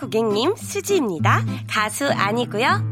고객님. 수지입니다. 가수 아니고요.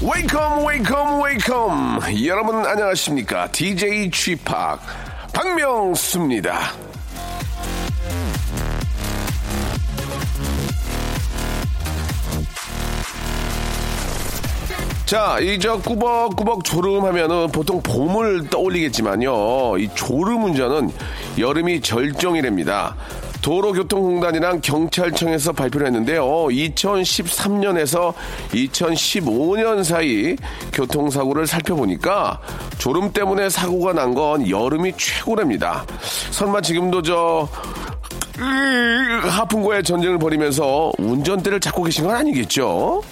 Welcome welcome welcome 여러분 안녕하십니까 DJ G-Park 박명수입니다 자, 이 저 꾸벅꾸벅 졸음 하면은 보통 봄을 떠올리겠지만요. 이 졸음 운전은 여름이 절정이랍니다. 도로교통공단이랑 경찰청에서 발표를 했는데요. 2013년에서 2015년 사이 교통사고를 살펴보니까 졸음 때문에 사고가 난 건 여름이 최고랍니다. 설마 지금도 저 하풍과의 전쟁을 벌이면서 운전대를 잡고 계신 건 아니겠죠?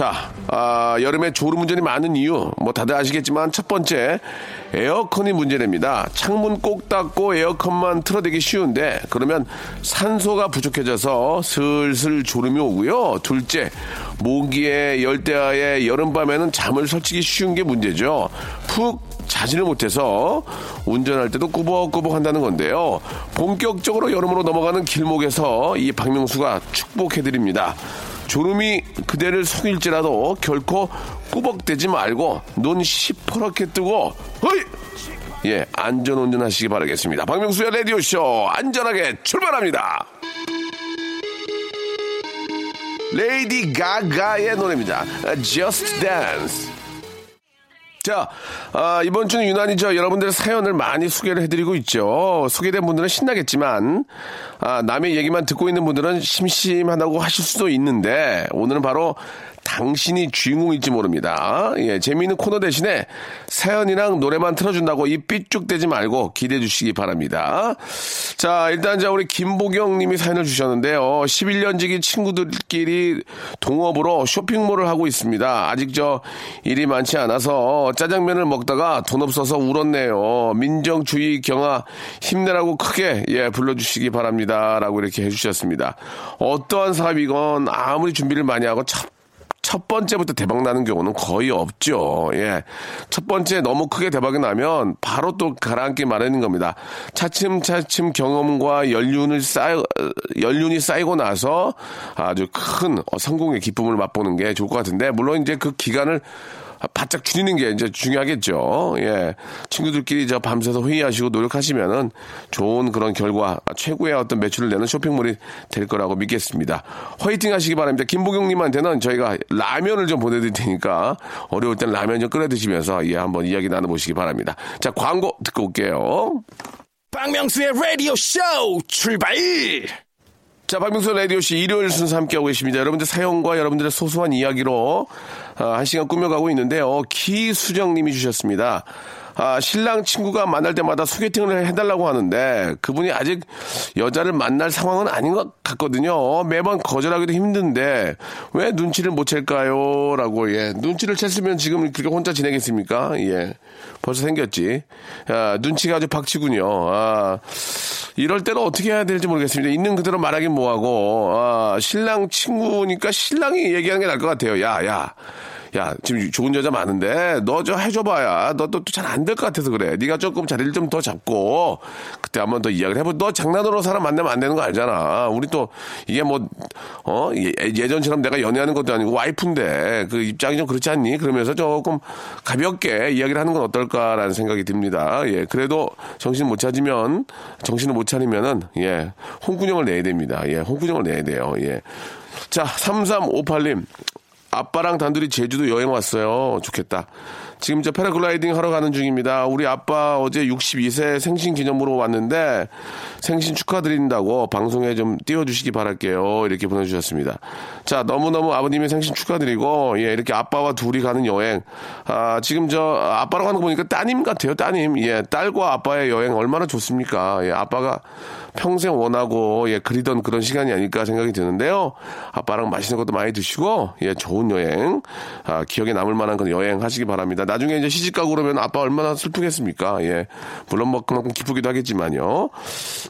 자, 아, 여름에 졸음 운전이 많은 이유, 뭐 다들 아시겠지만 첫 번째, 에어컨이 문제됩니다. 창문 꼭 닫고 에어컨만 틀어대기 쉬운데, 그러면 산소가 부족해져서 슬슬 졸음이 오고요. 둘째, 모기에 열대야에 여름밤에는 잠을 설치기 쉬운 게 문제죠. 푹 자지를 못해서 운전할 때도 꾸벅꾸벅 한다는 건데요. 본격적으로 여름으로 넘어가는 길목에서 이 박명수가 축복해드립니다. 졸음이 그대를 속일지라도 결코 꾸벅대지 말고 눈 시퍼렇게 뜨고 허이! 예 안전 운전하시기 바라겠습니다. 박명수의 라디오 쇼 안전하게 출발합니다. 레이디 가가의 노래입니다. Just Dance. 자, 아, 이번 주는 유난히 저 여러분들의 사연을 많이 소개를 해드리고 있죠. 소개된 분들은 신나겠지만, 아, 남의 얘기만 듣고 있는 분들은 심심하다고 하실 수도 있는데, 오늘은 바로 당신이 주인공일지 모릅니다. 예, 재미있는 코너 대신에 사연이랑 노래만 틀어준다고 이 삐쭉대지 말고 기대해 주시기 바랍니다. 자, 일단 자, 우리 김보경 님이 사연을 주셨는데요. 11년지기 친구들끼리 동업으로 쇼핑몰을 하고 있습니다. 아직 저 일이 많지 않아서 짜장면을 먹다가 돈 없어서 울었네요. 민정주의 경아 힘내라고 크게 예, 불러주시기 바랍니다. 라고 이렇게 해주셨습니다. 어떠한 사업이건 아무리 준비를 많이 하고 첫 첫 번째부터 대박 나는 경우는 거의 없죠. 예. 첫 번째 너무 크게 대박이 나면 바로 또 가라앉기 마련인 겁니다. 차츰차츰 경험과 연륜을 쌓여, 연륜이 쌓이고 나서 아주 큰 성공의 기쁨을 맛보는 게 좋을 것 같은데, 물론 이제 그 기간을 바짝 줄이는 게 이제 중요하겠죠. 예. 친구들끼리 저 밤새서 회의하시고 노력하시면은 좋은 그런 결과, 최고의 어떤 매출을 내는 쇼핑몰이 될 거라고 믿겠습니다. 화이팅 하시기 바랍니다. 김보경님한테는 저희가 라면을 좀 보내드릴 테니까 어려울 땐 라면 좀 끓여 드시면서 예, 한번 이야기 나눠보시기 바랍니다. 자, 광고 듣고 올게요. 박명수의 라디오 쇼 출발! 자, 박명수 라디오씨 일요일 순서 함께하고 계십니다. 여러분들 사연과 여러분들의 소소한 이야기로 아, 한 시간 꾸며가고 있는데요. 기수정님이 주셨습니다. 아, 신랑 친구가 만날 때마다 소개팅을 해달라고 하는데 그분이 아직 여자를 만날 상황은 아닌 것 같거든요. 매번 거절하기도 힘든데 왜 눈치를 못 챌까요? 라고, 예. 눈치를 챘으면 지금 그렇게 혼자 지내겠습니까? 예. 벌써 생겼지. 아, 눈치가 아주 박치군요. 아, 이럴 때는 어떻게 해야 될지 모르겠습니다. 있는 그대로 말하긴 뭐하고, 아, 신랑 친구니까 신랑이 얘기하는 게 나을 것 같아요. 야, 야. 야, 지금 좋은 여자 많은데 너 저 해줘봐야 너 또 잘 안 될 것 같아서 그래. 네가 조금 자리를 좀 더 잡고 그때 한번 더 이야기를 해보. 너 장난으로 사람 만나면 안 되는 거 알잖아. 우리 또 이게 뭐어 예전처럼 내가 연애하는 것도 아니고 와이프인데 그 입장이 좀 그렇지 않니? 그러면서 조금 가볍게 이야기를 하는 건 어떨까라는 생각이 듭니다. 예, 그래도 정신 못 차리면 정신을 못 차리면은 예 홍군형을 내야 됩니다. 예, 홍군형을 내야 돼요. 예. 자, 3358님. 아빠랑 단둘이 제주도 여행 왔어요. 좋겠다. 지금 저 패러글라이딩 하러 가는 중입니다. 우리 아빠 어제 62세 생신 기념으로 왔는데 생신 축하드린다고 방송에 좀 띄워주시기 바랄게요. 이렇게 보내주셨습니다. 자, 너무너무 아버님의 생신 축하드리고, 예, 이렇게 아빠와 둘이 가는 여행. 아, 지금 저 아빠랑 가는 거 보니까 따님 같아요. 따님. 예, 딸과 아빠의 여행 얼마나 좋습니까? 예, 아빠가 평생 원하고 예 그리던 그런 시간이 아닐까 생각이 드는데요. 아빠랑 맛있는 것도 많이 드시고 예 좋은 여행 아, 기억에 남을 만한 그런 여행 하시기 바랍니다. 나중에 이제 시집 가고 그러면 아빠 얼마나 슬프겠습니까? 예 물론 뭐 그만큼 기쁘기도 하겠지만요.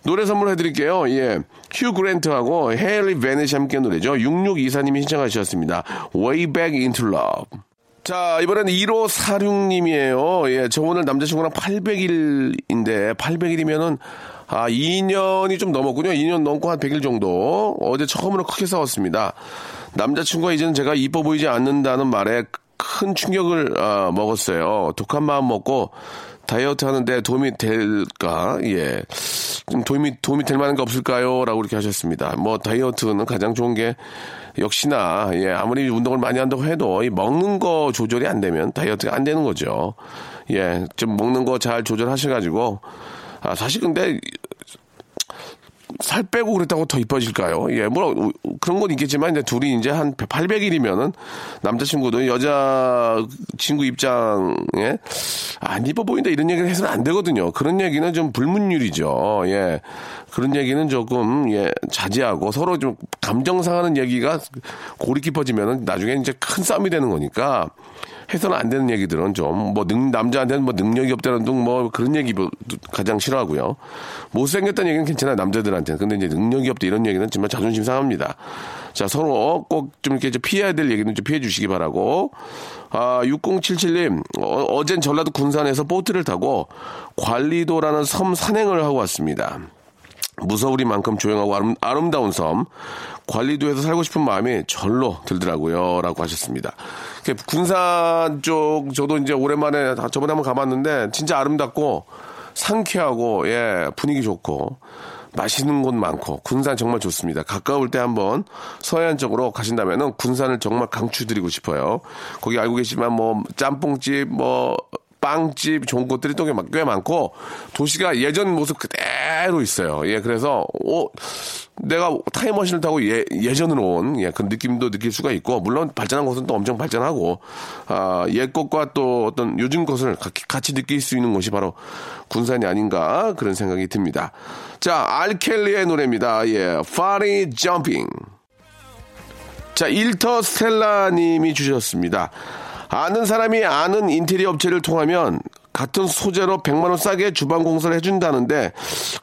노래 선물해 드릴게요. 예. 휴 그랜트하고 헤일리 베넷이 함께 노래죠. 6624님이 신청하셨습니다. Way Back Into Love. 자, 이번에는 1546님이에요. 예, 저 오늘 남자친구랑 800일인데, 800일이면은, 아, 2년이 좀 넘었군요. 2년 넘고 한 100일 정도. 어제 처음으로 크게 싸웠습니다. 남자친구가 이제는 제가 이뻐 보이지 않는다는 말에 큰 충격을 아, 먹었어요. 독한 마음 먹고 다이어트 하는데 도움이 될까? 예. 좀 도움이, 도움이 될 만한 게 없을까요? 라고 이렇게 하셨습니다. 뭐, 다이어트는 가장 좋은 게 역시나, 예, 아무리 운동을 많이 한다고 해도 이 먹는 거 조절이 안 되면 다이어트가 안 되는 거죠. 예, 좀 먹는 거 잘 조절하셔가지고, 아, 사실 근데 살 빼고 그랬다고 더 이뻐질까요? 예, 뭐, 그런 건 있겠지만, 이제 둘이 이제 한 800일이면은, 남자친구도 여자 친구 입장에, 안 이뻐 보인다 이런 얘기를 해서는 안 되거든요. 그런 얘기는 좀 불문율이죠. 예. 그런 얘기는 조금, 예, 자제하고 서로 좀 감정 상하는 얘기가 골이 깊어지면은 나중에 이제 큰 싸움이 되는 거니까, 해서는 안 되는 얘기들은 좀, 뭐, 능, 남자한테는 뭐 능력이 없다는 등 뭐 그런 얘기 가장 싫어하고요. 못생겼다는 얘기는 괜찮아요, 남자들한테는. 근데 이제 능력이 없다 이런 얘기는 정말 자존심 상합니다. 자, 서로 꼭 좀 이렇게 피해야 될 얘기는 좀 피해 주시기 바라고. 아, 6077님, 어, 어젠 전라도 군산에서 보트를 타고 관리도라는 섬 산행을 하고 왔습니다. 무서우리만큼 조용하고 아름, 아름다운 섬. 관리도에서 살고 싶은 마음이 절로 들더라고요. 라고 하셨습니다. 군산 쪽, 저도 이제 오랜만에 저번에 한번 가봤는데, 진짜 아름답고, 상쾌하고, 예, 분위기 좋고, 맛있는 곳 많고, 군산 정말 좋습니다. 가까울 때 한번 서해안 쪽으로 가신다면은 군산을 정말 강추드리고 싶어요. 거기 알고 계시지만 뭐, 짬뽕집, 뭐, 빵집 좋은 곳들이 또 꽤 많고 도시가 예전 모습 그대로 있어요. 예, 그래서 어 내가 타임머신을 타고 예, 예전으로 온 예, 그 느낌도 느낄 수가 있고 물론 발전한 곳은 또 엄청 발전하고 아, 옛 것과 또 어떤 요즘 것을 같이 느낄 수 있는 곳이 바로 군산이 아닌가 그런 생각이 듭니다. 자, 알켈리의 노래입니다. 예, Funny Jumping. 자, 일터 스텔라 님이 주셨습니다. 아는 사람이 아는 인테리어 업체를 통하면 같은 소재로 100만 원 싸게 주방 공사를 해준다는데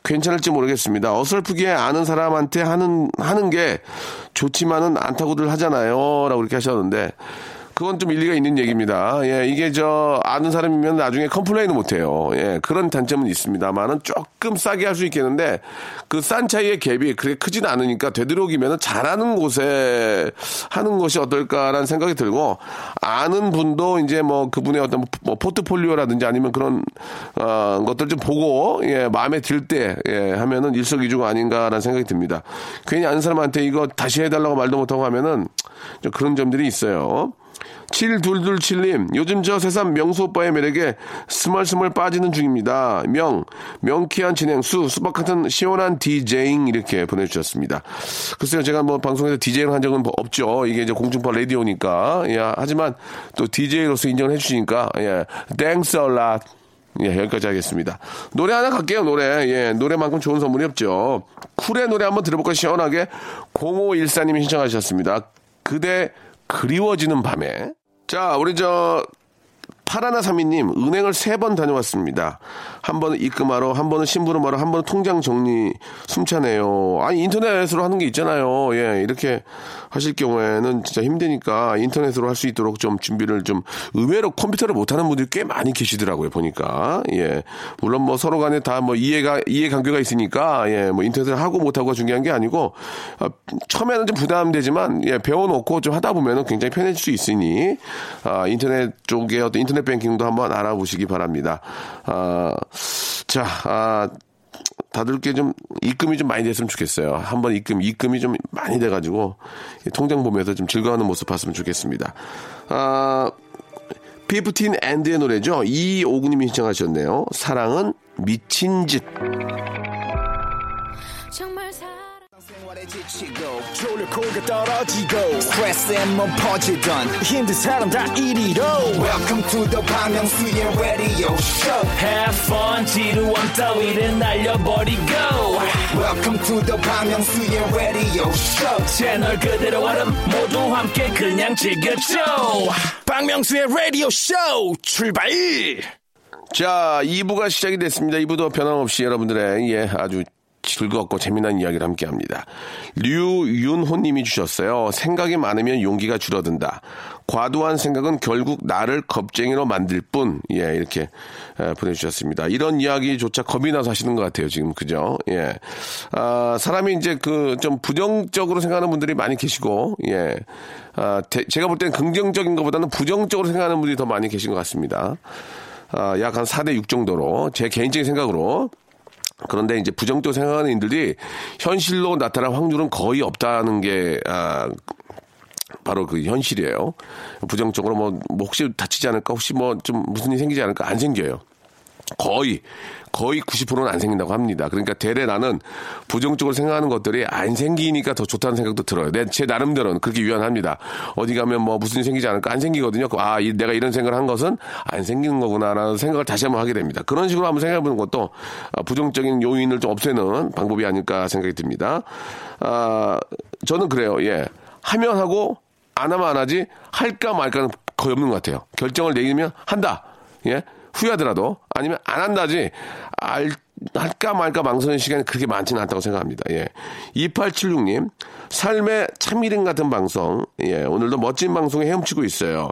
괜찮을지 모르겠습니다. 어설프게 아는 사람한테 하는 하는 게 좋지만은 않다고들 하잖아요.라고 이렇게 하셨는데 그건 좀 일리가 있는 얘기입니다. 예, 이게 저 아는 사람이면 나중에 complain을 못 해요. 예, 그런 단점은 있습니다만은 조금 싸게 할 수 있겠는데 그 싼 차이의 갭이 그렇게 크진 않으니까 되도록이면 잘하는 곳에 하는 것이 어떨까라는 생각이 들고 아는 분도 이제 뭐 그분의 어떤 뭐 포트폴리오라든지 아니면 그런 어, 것들 좀 보고 예, 마음에 들 때 예, 하면은 일석이조가 아닌가라는 생각이 듭니다. 괜히 아는 사람한테 이거 다시 해달라고 말도 못하고 하면은 좀 그런 점들이 있어요. 7227님, 요즘 저 세상 명수 오빠의 매력에 스멀스멀 빠지는 중입니다. 명, 명쾌한 진행, 수, 수박 같은 시원한 디제잉 이렇게 보내주셨습니다. 글쎄요, 제가 뭐 방송에서 디제잉 한 적은 뭐 없죠. 이게 이제 공중파 라디오니까. 예, 하지만 또 디제이로서 인정을 해주시니까, 예, thanks a lot. 예, 여기까지 하겠습니다. 노래 하나 갈게요, 노래. 예, 노래만큼 좋은 선물이 없죠. 쿨의 노래 한번 들어볼까 시원하게 0514님이 신청하셨습니다. 그대 그리워지는 밤에. 자, 우리 저 파라나 사미님, 은행을 세 번 다녀왔습니다. 한 번은 입금하러, 한 번은 심부름하러, 한 번은 통장 정리, 숨차네요. 아니, 인터넷으로 하는 게 있잖아요. 예, 이렇게 하실 경우에는 진짜 힘드니까 인터넷으로 할 수 있도록 좀 준비를 좀 의외로 컴퓨터를 못하는 분들이 꽤 많이 계시더라고요, 보니까. 예. 물론 뭐 서로 간에 다 뭐 이해가, 이해 관계가 있으니까, 예, 뭐 인터넷을 하고 못하고가 중요한 게 아니고, 아, 처음에는 좀 부담되지만, 예, 배워놓고 좀 하다 보면은 굉장히 편해질 수 있으니, 아, 인터넷 쪽에 어떤 인터넷 뱅킹도 한번 알아보시기 바랍니다. 아, 자, 아, 다들 이렇게 좀 입금이 좀 많이 됐으면 좋겠어요. 한번 입금, 입금이 좀 많이 돼가지고 통장 보면서 좀 즐거워하는 모습 봤으면 좋겠습니다. 아, 피프틴 앤드의 노래죠. 이오구님이 신청하셨네요. 사랑은 미친 짓. 코가 떨어지고, 스트레스에 몸 퍼지던, 힘든 사람 다 이리로. welcome to the Myung-soo's radio show. Have fun 지루함 따위를 날려버리고. Welcome to the Myung-soo's radio show. 채널 그대로 얼음 모두 함께 그냥 즐겨줘. 박명수의 라디오 쇼 출발! 자, 2부가 시작이 됐습니다. 2부도 변함없이 여러분들의 예, 아주 즐겁고 재미난 이야기를 함께 합니다. 류윤호 님이 주셨어요. 생각이 많으면 용기가 줄어든다. 과도한 생각은 결국 나를 겁쟁이로 만들 뿐. 예, 이렇게 에, 보내주셨습니다. 이런 이야기조차 겁이 나서 하시는 것 같아요, 지금. 그죠? 예. 아, 사람이 이제 그 좀 부정적으로 생각하는 분들이 많이 계시고, 예. 아, 대- 제가 볼 때는 긍정적인 것보다는 부정적으로 생각하는 분들이 더 많이 계신 것 같습니다. 아, 약 한 4대 6 정도로 제 개인적인 생각으로 그런데 이제 부정적으로 생각하는 인들이 현실로 나타날 확률은 거의 없다는 게 아, 바로 그 현실이에요. 부정적으로 뭐, 뭐 혹시 다치지 않을까, 혹시 뭐 좀 무슨 일이 생기지 않을까 안 생겨요. 거의 거의 90%는 안 생긴다고 합니다. 그러니까 대래 나는 부정적으로 생각하는 것들이 안 생기니까 더 좋다는 생각도 들어요. 내, 제 나름대로는 그렇게 유연합니다. 어디 가면 뭐 무슨 일이 생기지 않을까 안 생기거든요. 그 아, 이- 내가 이런 생각을 한 것은 안 생기는 거구나라는 생각을 다시 한번 하게 됩니다. 그런 식으로 한번 생각해 보는 것도 아, 부정적인 요인을 좀 없애는 방법이 아닐까 생각이 듭니다. 아, 저는 그래요. 예. 하면 하고 안 하면 안 하지 할까 말까는 거의 없는 것 같아요. 결정을 내리면 한다. 예. 후회하더라도 아니면 안 한다지 알, 할까 말까 망설이는 시간이 그렇게 많지는 않다고 생각합니다. 예. 2876님, 삶의 참일행 같은 방송. 예. 오늘도 멋진 방송에 헤엄치고 있어요.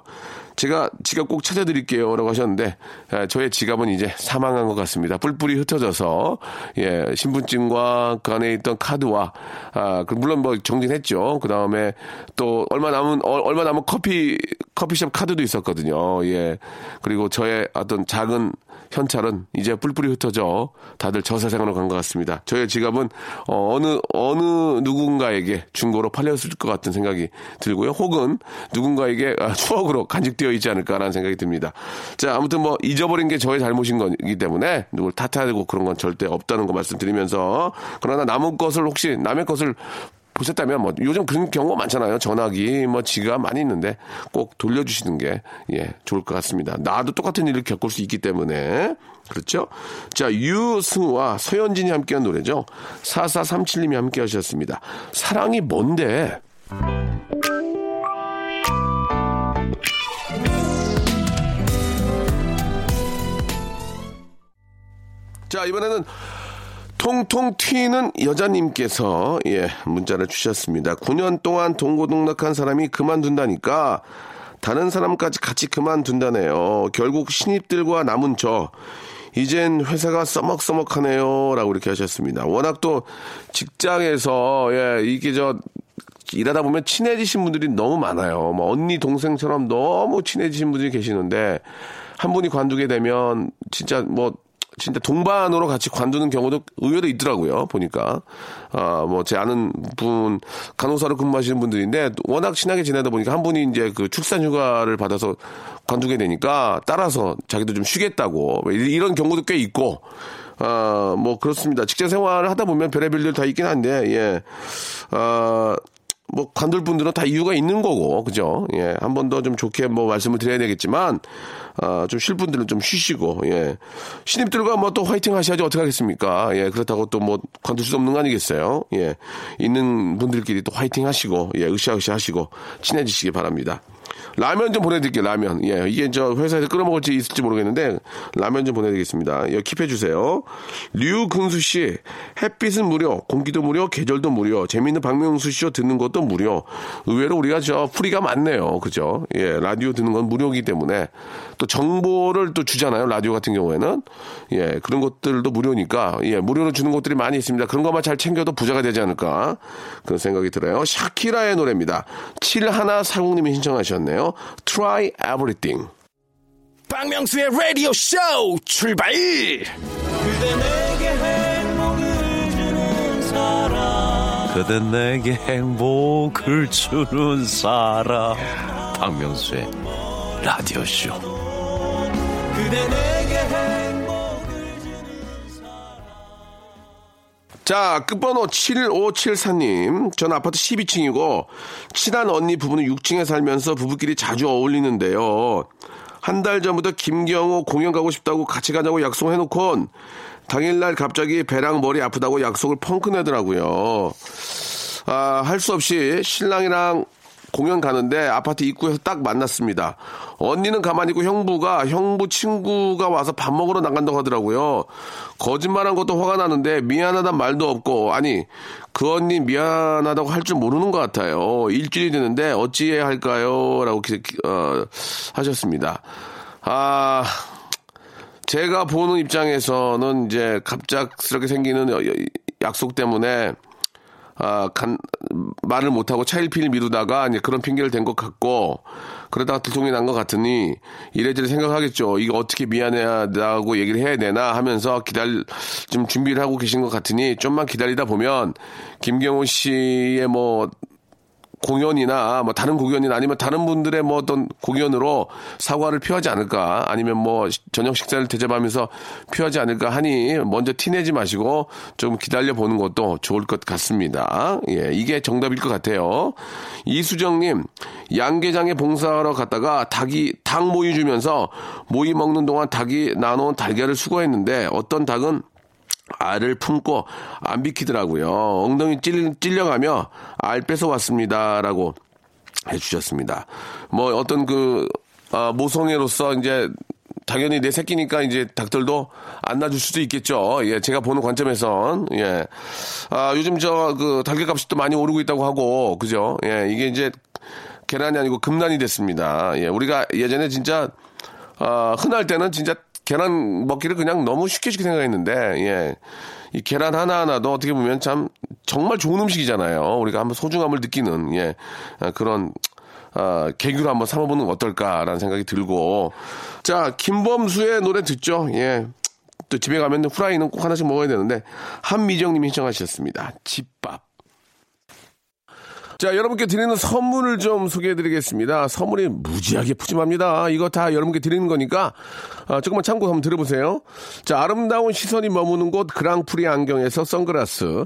제가 지갑 꼭 찾아드릴게요. 라고 하셨는데, 예, 저의 지갑은 이제 사망한 것 같습니다. 뿔뿔이 흩어져서, 예, 신분증과 그 안에 있던 카드와, 아, 그 물론 뭐 정진했죠. 그 다음에 또 얼마 남은, 어, 얼마 남은 커피, 커피숍 카드도 있었거든요. 예. 그리고 저의 어떤 작은 현찰은 이제 뿔뿔이 흩어져 다들 저사생활로 간 것 같습니다. 저의 지갑은 어, 느 어느 누군가에게 중고로 팔렸을 것 같은 생각이 들고요. 혹은 누군가에게 아, 추억으로 간직되어 있지 않을까라는 생각이 듭니다. 자, 아무튼 뭐 잊어버린 게 저의 잘못인 거기 때문에 누굴 탓하고 그런 건 절대 없다는 거 말씀드리면서 그러나 남은 것을 혹시 남의 것을 보셨다면 뭐 요즘 그런 경우가 많잖아요. 전화기 뭐 지갑 많이 있는데 꼭 돌려주시는 게 예, 좋을 것 같습니다. 나도 똑같은 일을 겪을 수 있기 때문에 그렇죠? 자 유승우와 서현진이 함께한 노래죠. 4437님이 함께 하셨습니다. 사랑이 뭔데? 자 이번에는 통통 튀는 여자님께서 예 문자를 주셨습니다. 9년 동안 동고동락한 사람이 그만둔다니까 다른 사람까지 같이 그만둔다네요. 결국 신입들과 남은 저 이젠 회사가 써먹써먹하네요 라고 이렇게 하셨습니다. 워낙 또 직장에서 예 이게 저 일하다 보면 친해지신 분들이 너무 많아요. 뭐 언니 동생처럼 너무 친해지신 분들이 계시는데 한 분이 관두게 되면 진짜 뭐 진짜 동반으로 같이 관두는 경우도 의외로 있더라고요. 보니까 아 뭐 제 아는 분 간호사로 근무하시는 분들인데 워낙 친하게 지내다 보니까 한 분이 이제 그 출산 휴가를 받아서 관두게 되니까 따라서 자기도 좀 쉬겠다고 이런 경우도 꽤 있고 아, 뭐, 그렇습니다. 직장 생활을 하다 보면 별의별 일 다 있긴 한데, 예. 아, 뭐, 관둘 분들은 다 이유가 있는 거고, 그죠? 예. 한 번 더 좀 좋게 뭐 말씀을 드려야 되겠지만, 아, 좀 쉴 분들은 좀 쉬시고, 예. 신입들과 뭐 또 화이팅 하셔야지 어떻게 하겠습니까? 예. 그렇다고 또 뭐 관둘 수 없는 거 아니겠어요? 예. 있는 분들끼리 또 화이팅 하시고, 예. 으쌰으쌰 하시고, 친해지시기 바랍니다. 라면 좀 보내드릴게요, 라면. 예, 이게 저 회사에서 끓여 먹을지 있을지 모르겠는데, 라면 좀 보내드리겠습니다. 여 킵해주세요. 류근수 씨, 햇빛은 무료, 공기도 무료, 계절도 무료, 재밌는 박명수 쇼 듣는 것도 무료. 의외로 우리가 저 프리가 많네요. 그죠? 예, 라디오 듣는 건 무료이기 때문에, 또 정보를 또 주잖아요, 라디오 같은 경우에는. 예, 그런 것들도 무료니까, 예, 무료로 주는 것들이 많이 있습니다. 그런 것만 잘 챙겨도 부자가 되지 않을까. 그런 생각이 들어요. 샤키라의 노래입니다. 7140님이 신청하셨네요. Try Everything. 박명수의 라디오 쇼 출발! 그대 내게 행복을 주는 사람. 박명수의 라디오쇼 자, 끝번호 7574님. 전 아파트 12층이고, 친한 언니 부부는 6층에 살면서 부부끼리 자주 어울리는데요. 한 달 전부터 김경호 공연 가고 싶다고 같이 가자고 약속해놓곤, 당일날 갑자기 배랑 머리 아프다고 약속을 펑크 내더라고요. 아, 할 수 없이 신랑이랑 공연 가는데 아파트 입구에서 딱 만났습니다. 언니는 가만히 있고 형부가 형부 친구가 와서 밥 먹으러 나간다고 하더라고요. 거짓말한 것도 화가 나는데 미안하단 말도 없고 아니 그 언니 미안하다고 할 줄 모르는 것 같아요. 일주일이 되는데 어찌해야 할까요?라고 어, 하셨습니다. 아 제가 보는 입장에서는 이제 갑작스럽게 생기는 약속 때문에 아, 간, 말을 못하고 차일피일 미루다가 이제 그런 핑계를 댄 것 같고, 그러다가 들통이 난 것 같으니, 이래저래 생각하겠죠. 이거 어떻게 미안하다고 얘기를 해야 되나 하면서 기다릴, 좀 준비를 하고 계신 것 같으니, 좀만 기다리다 보면, 김경호 씨의 뭐, 공연이나 뭐 다른 공연이나 아니면 다른 분들의 뭐 어떤 공연으로 사과를 표하지 않을까 아니면 뭐 저녁 식사를 대접하면서 표하지 않을까 하니 먼저 티내지 마시고 좀 기다려 보는 것도 좋을 것 같습니다. 예, 이게 정답일 것 같아요. 이수정님 양계장에 봉사하러 갔다가 닭이 닭 모이 주면서 모이 먹는 동안 닭이 나눠온 달걀을 수거했는데 어떤 닭은 알을 품고 안 비키더라고요. 엉덩이 찔, 찔려 가며 알 뺏어 왔습니다라고 해주셨습니다. 뭐 어떤 그 아, 모성애로서 이제 당연히 내 새끼니까 이제 닭들도 안 놔줄 수도 있겠죠. 예, 제가 보는 관점에선 예, 아 요즘 저 그 달걀 값이 또 많이 오르고 있다고 하고 그죠? 예, 이게 이제 계란이 아니고 금란이 됐습니다. 예, 우리가 예전에 진짜 아, 흔할 때는 진짜 계란 먹기를 그냥 너무 쉽게 쉽게 생각했는데, 예. 이 계란 하나하나도 어떻게 보면 참 정말 좋은 음식이잖아요. 우리가 한번 소중함을 느끼는, 예. 아, 그런, 아, 개규를 한번 삼아보는 건 어떨까라는 생각이 들고. 자, 김범수의 노래 듣죠? 예. 또 집에 가면 후라이는 꼭 하나씩 먹어야 되는데, 한미정님이 신청하셨습니다. 집밥. 자, 여러분께 드리는 선물을 좀 소개해 드리겠습니다. 선물이 무지하게 푸짐합니다. 이거 다 여러분께 드리는 거니까, 아, 조금만 참고 한번 들어보세요. 자, 아름다운 시선이 머무는 곳 그랑프리 안경에서 선글라스,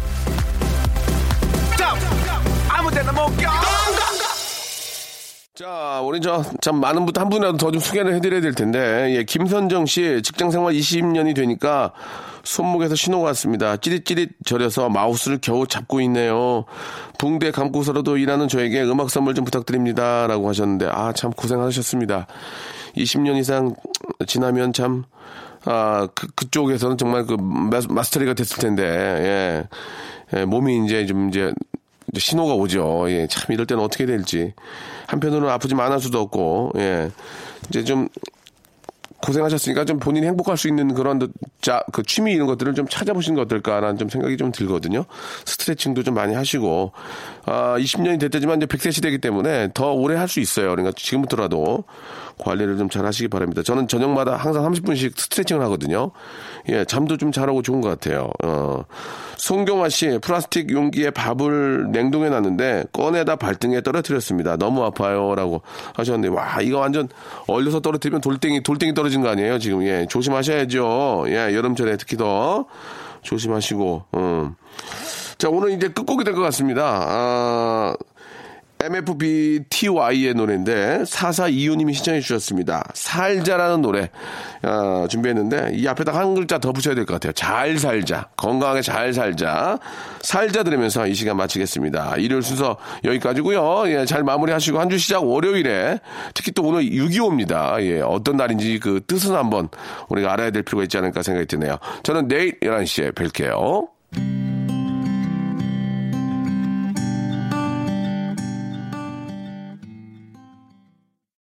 자, 우리 저, 참 많은 분, 한 분이라도 더 좀 소개를 해드려야 될 텐데, 예, 김선정 씨, 직장 생활 20년이 되니까 손목에서 신호가 왔습니다. 찌릿찌릿 저려서 마우스를 겨우 잡고 있네요. 붕대 감고서라도 일하는 저에게 음악 선물 좀 부탁드립니다. 라고 하셨는데, 아, 참 고생하셨습니다. 20년 이상 지나면 참, 아, 그, 그쪽에서는 정말 그 마스- 마스터리가 됐을 텐데, 예. 예, 몸이 이제 좀 이제 이제 신호가 오죠. 예, 참 이럴 때는 어떻게 될지. 한편으로는 아프지만 안할 수도 없고, 예. 이제 좀 고생하셨으니까 좀 본인이 행복할 수 있는 그런 자, 그 취미 이런 것들을 좀 찾아보시는 게 어떨까라는 좀 생각이 좀 들거든요. 스트레칭도 좀 많이 하시고, 아, 20년이 됐다지만 이제 100세 시대이기 때문에 더 오래 할 수 있어요. 그러니까 지금부터라도 관리를 좀 잘 하시기 바랍니다. 저는 저녁마다 항상 30분씩 스트레칭을 하거든요. 예, 잠도 좀 잘하고 좋은 것 같아요. 어. 송경화 씨, 플라스틱 용기에 밥을 냉동해 놨는데 꺼내다 발등에 떨어뜨렸습니다. 너무 아파요. 라고 하셨는데, 와, 이거 완전 얼려서 떨어뜨리면 돌덩이, 돌덩이 떨어 진 거 아니에요? 지금, 예, 조심하셔야죠. 예, 여름철에 특히 더 조심하시고, 음. 자, 오늘 이제 끝곡이 될 것 같습니다. 아, MFBTY의 노래인데 4425님이 신청해 주셨습니다. 살자라는 노래 아, 준비했는데 이 앞에다 한 글자 더 붙여야 될 것 같아요. 잘 살자. 건강하게 잘 살자. 살자 들으면서 이 시간 마치겠습니다. 일요일 순서 여기까지고요. 예, 잘 마무리하시고 한 주 시작 월요일에 특히 또 오늘 6.25입니다. 예, 어떤 날인지 그 뜻은 한번 우리가 알아야 될 필요가 있지 않을까 생각이 드네요. 저는 내일 11시에 뵐게요.